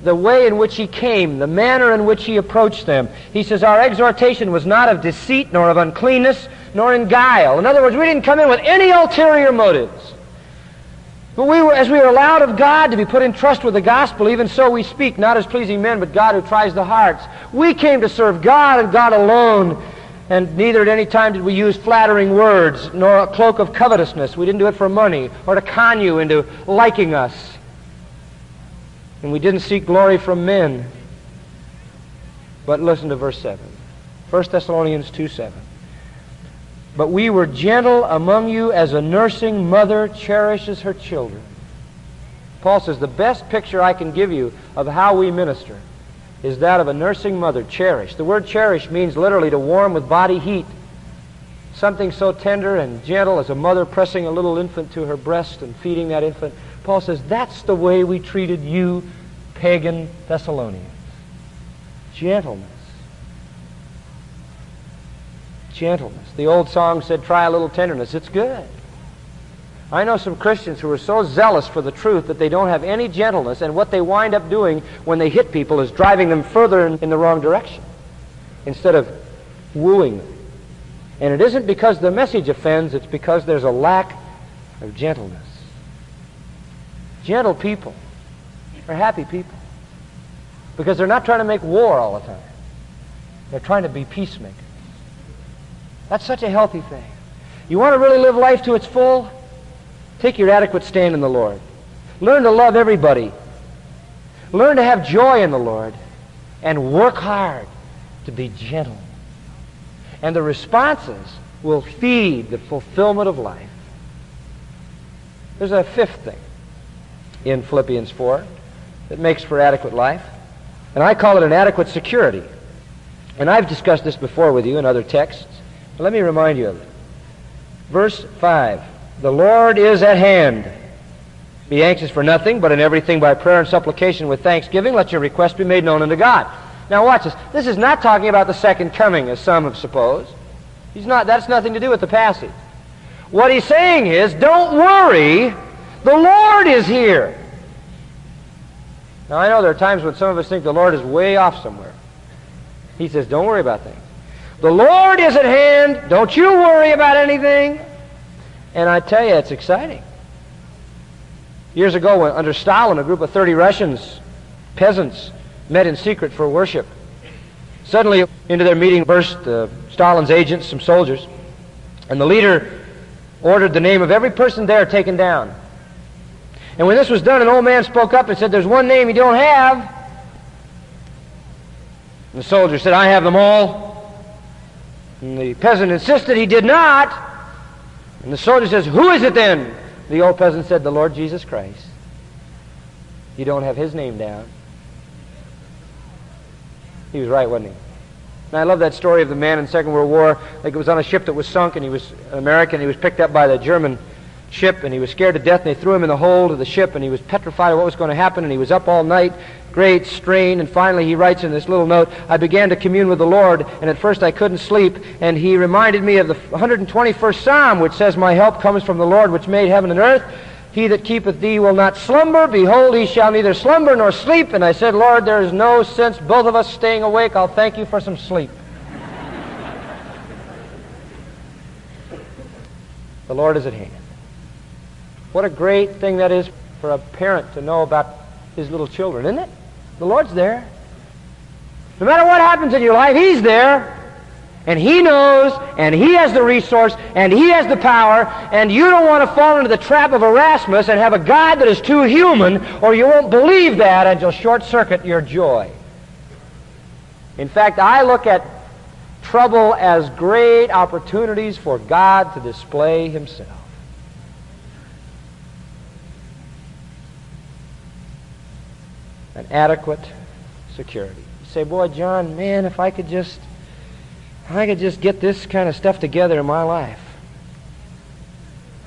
the way in which he came, the manner in which he approached them. He says, Our exhortation was not of deceit, nor of uncleanness, nor in guile. In other words, we didn't come in with any ulterior motives. But we were, as we were allowed of God to be put in trust with the gospel, even so we speak, not as pleasing men, but God who tries the hearts. We came to serve God and God alone. And neither at any time did we use flattering words, nor a cloak of covetousness. We didn't do it for money or to con you into liking us. And we didn't seek glory from men. But listen to verse 7. 1 Thessalonians 2 7. But we were gentle among you as a nursing mother cherishes her children. Paul says the best picture I can give you of how we minister is that of a nursing mother, cherished. The word cherished means literally to warm with body heat. Something so tender and gentle as a mother pressing a little infant to her breast and feeding that infant Paul says, that's the way we treated you, pagan Thessalonians. Gentleness. Gentleness. The old song said, try a little tenderness. It's good. I know some Christians who are so zealous for the truth that they don't have any gentleness, and what they wind up doing when they hit people is driving them further in, in the wrong direction instead of wooing them. And it isn't because the message offends, it's because there's a lack of gentleness. Gentle people are happy people because they're not trying to make war all the time. They're trying to be peacemakers. That's such a healthy thing. You want to really live life to its full? Take your adequate stand in the Lord. Learn to love everybody. Learn to have joy in the Lord. And work hard to be gentle. And the responses will feed the fulfillment of life. There's a fifth thing in Philippians 4 that makes for adequate life. And I call it an adequate security. And I've discussed this before with you in other texts. But let me remind you of it. Verse 5 the Lord is at hand. Be anxious for nothing, but in everything by prayer and supplication with thanksgiving, let your request be made known unto God. Now watch this. This is not talking about the second coming, as some have supposed. He's not, that's nothing to do with the passage. What he's saying is, don't worry, the Lord is here. Now I know there are times when some of us think the Lord is way off somewhere. He says, don't worry about things. The Lord is at hand. Don't you worry about anything. And I tell you, it's exciting. Years ago, under Stalin, a group of 30 Russians, peasants, met in secret for worship. Suddenly, into their meeting burst uh, Stalin's agents, some soldiers, and the leader ordered the name of every person there taken down. And when this was done, an old man spoke up and said, There's one name you don't have. And the soldier said, I have them all. And the peasant insisted he did not. And the soldier says, Who is it then? The old peasant said, The Lord Jesus Christ. You don't have his name down. He was right, wasn't he? And I love that story of the man in the Second World War. Like it was on a ship that was sunk, and he was an American. He was picked up by the German ship, and he was scared to death, and they threw him in the hold of the ship, and he was petrified of what was going to happen, and he was up all night, great strain, and finally he writes in this little note, I began to commune with the Lord, and at first I couldn't sleep, and he reminded me of the 121st Psalm, which says, My help comes from the Lord, which made heaven and earth. He that keepeth thee will not slumber. Behold, he shall neither slumber nor sleep. And I said, Lord, there is no sense both of us staying awake. I'll thank you for some sleep. the Lord is at hand. What a great thing that is for a parent to know about his little children, isn't it? The Lord's there. No matter what happens in your life, He's there. And He knows, and He has the resource, and He has the power, and you don't want to fall into the trap of Erasmus and have a God that is too human, or you won't believe that and you'll short circuit your joy. In fact, I look at trouble as great opportunities for God to display Himself. An adequate security. You say, boy, John, man, if I could just, I could just get this kind of stuff together in my life.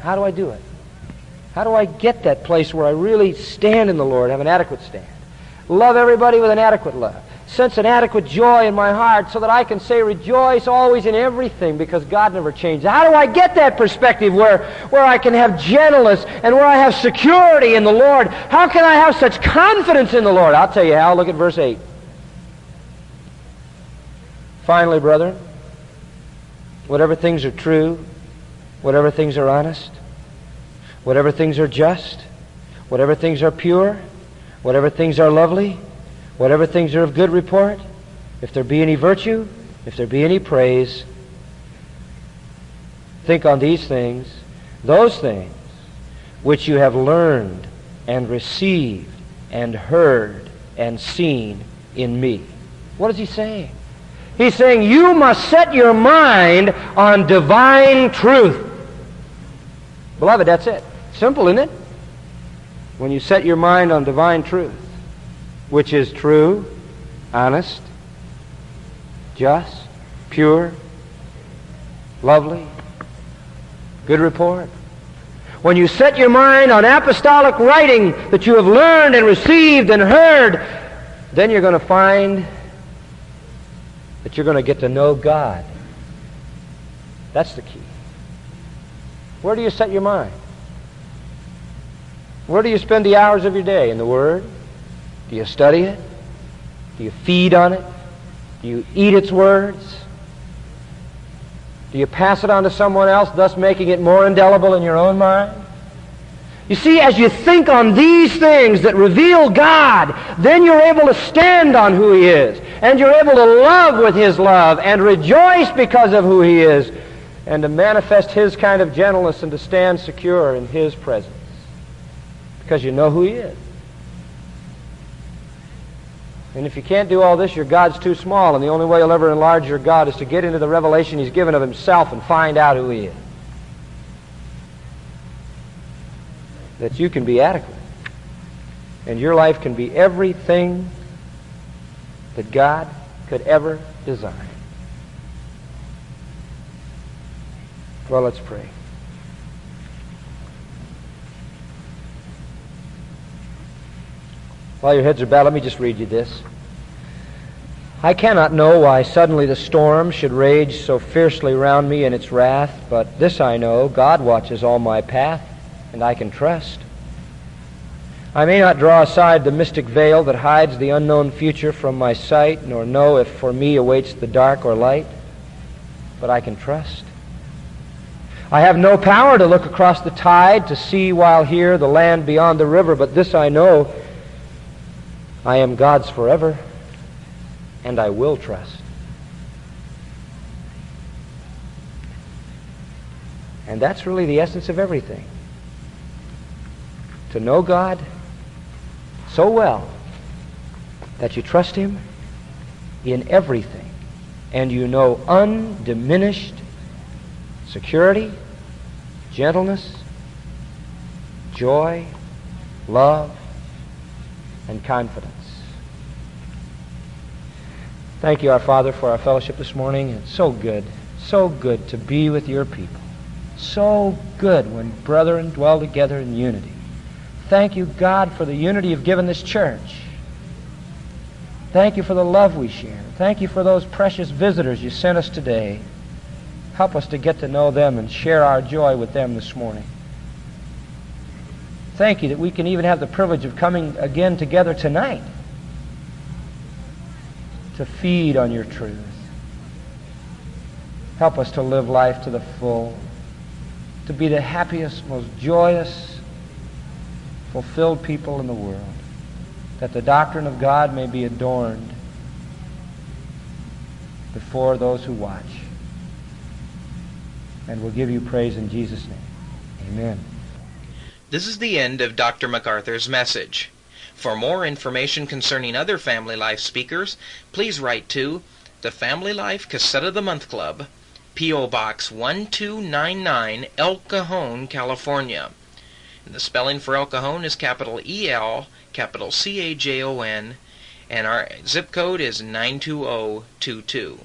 How do I do it? How do I get that place where I really stand in the Lord, have an adequate stand? Love everybody with an adequate love sense an adequate joy in my heart so that I can say rejoice always in everything because God never changes. How do I get that perspective where, where I can have gentleness and where I have security in the Lord? How can I have such confidence in the Lord? I'll tell you how. Look at verse 8. Finally, brethren, whatever things are true, whatever things are honest, whatever things are just, whatever things are pure, whatever things are lovely, whatever things are of good report, if there be any virtue, if there be any praise, think on these things, those things which you have learned and received and heard and seen in me. What is he saying? He's saying you must set your mind on divine truth. Beloved, that's it. Simple, isn't it? When you set your mind on divine truth which is true, honest, just, pure, lovely, good report. when you set your mind on apostolic writing that you have learned and received and heard, then you're going to find that you're going to get to know God. That's the key. Where do you set your mind? Where do you spend the hours of your day? In the Word? Do you study it? Do you feed on it? Do you eat its words? Do you pass it on to someone else, thus making it more indelible in your own mind? You see, as you think on these things that reveal God, then you're able to stand on who He is. And you're able to love with His love and rejoice because of who He is and to manifest His kind of gentleness and to stand secure in His presence because you know who He is. And if you can't do all this, your God's too small, and the only way you'll ever enlarge your God is to get into the revelation He's given of Himself and find out who He is. That you can be adequate. And your life can be everything that God could ever design. Well, let's pray. While your heads are bowed, let me just read you this. I cannot know why suddenly the storm should rage so fiercely round me in its wrath, but this I know God watches all my path, and I can trust. I may not draw aside the mystic veil that hides the unknown future from my sight, nor know if for me awaits the dark or light, but I can trust. I have no power to look across the tide to see while here the land beyond the river, but this I know I am God's forever, and I will trust. And that's really the essence of everything. To know God so well that you trust Him in everything, and you know undiminished security, gentleness, joy, love, and confidence. Thank you, our Father, for our fellowship this morning. It's so good, so good to be with your people. So good when brethren dwell together in unity. Thank you, God, for the unity you've given this church. Thank you for the love we share. Thank you for those precious visitors you sent us today. Help us to get to know them and share our joy with them this morning. Thank you that we can even have the privilege of coming again together tonight to feed on your truth. Help us to live life to the full, to be the happiest, most joyous, fulfilled people in the world, that the doctrine of God may be adorned before those who watch. And we'll give you praise in Jesus' name. Amen. This is the end of Dr. MacArthur's message. For more information concerning other Family Life speakers, please write to the Family Life Cassette of the Month Club, P.O. Box 1299, El Cajon, California. And the spelling for El Cajon is capital E-L, capital C-A-J-O-N, and our zip code is 92022.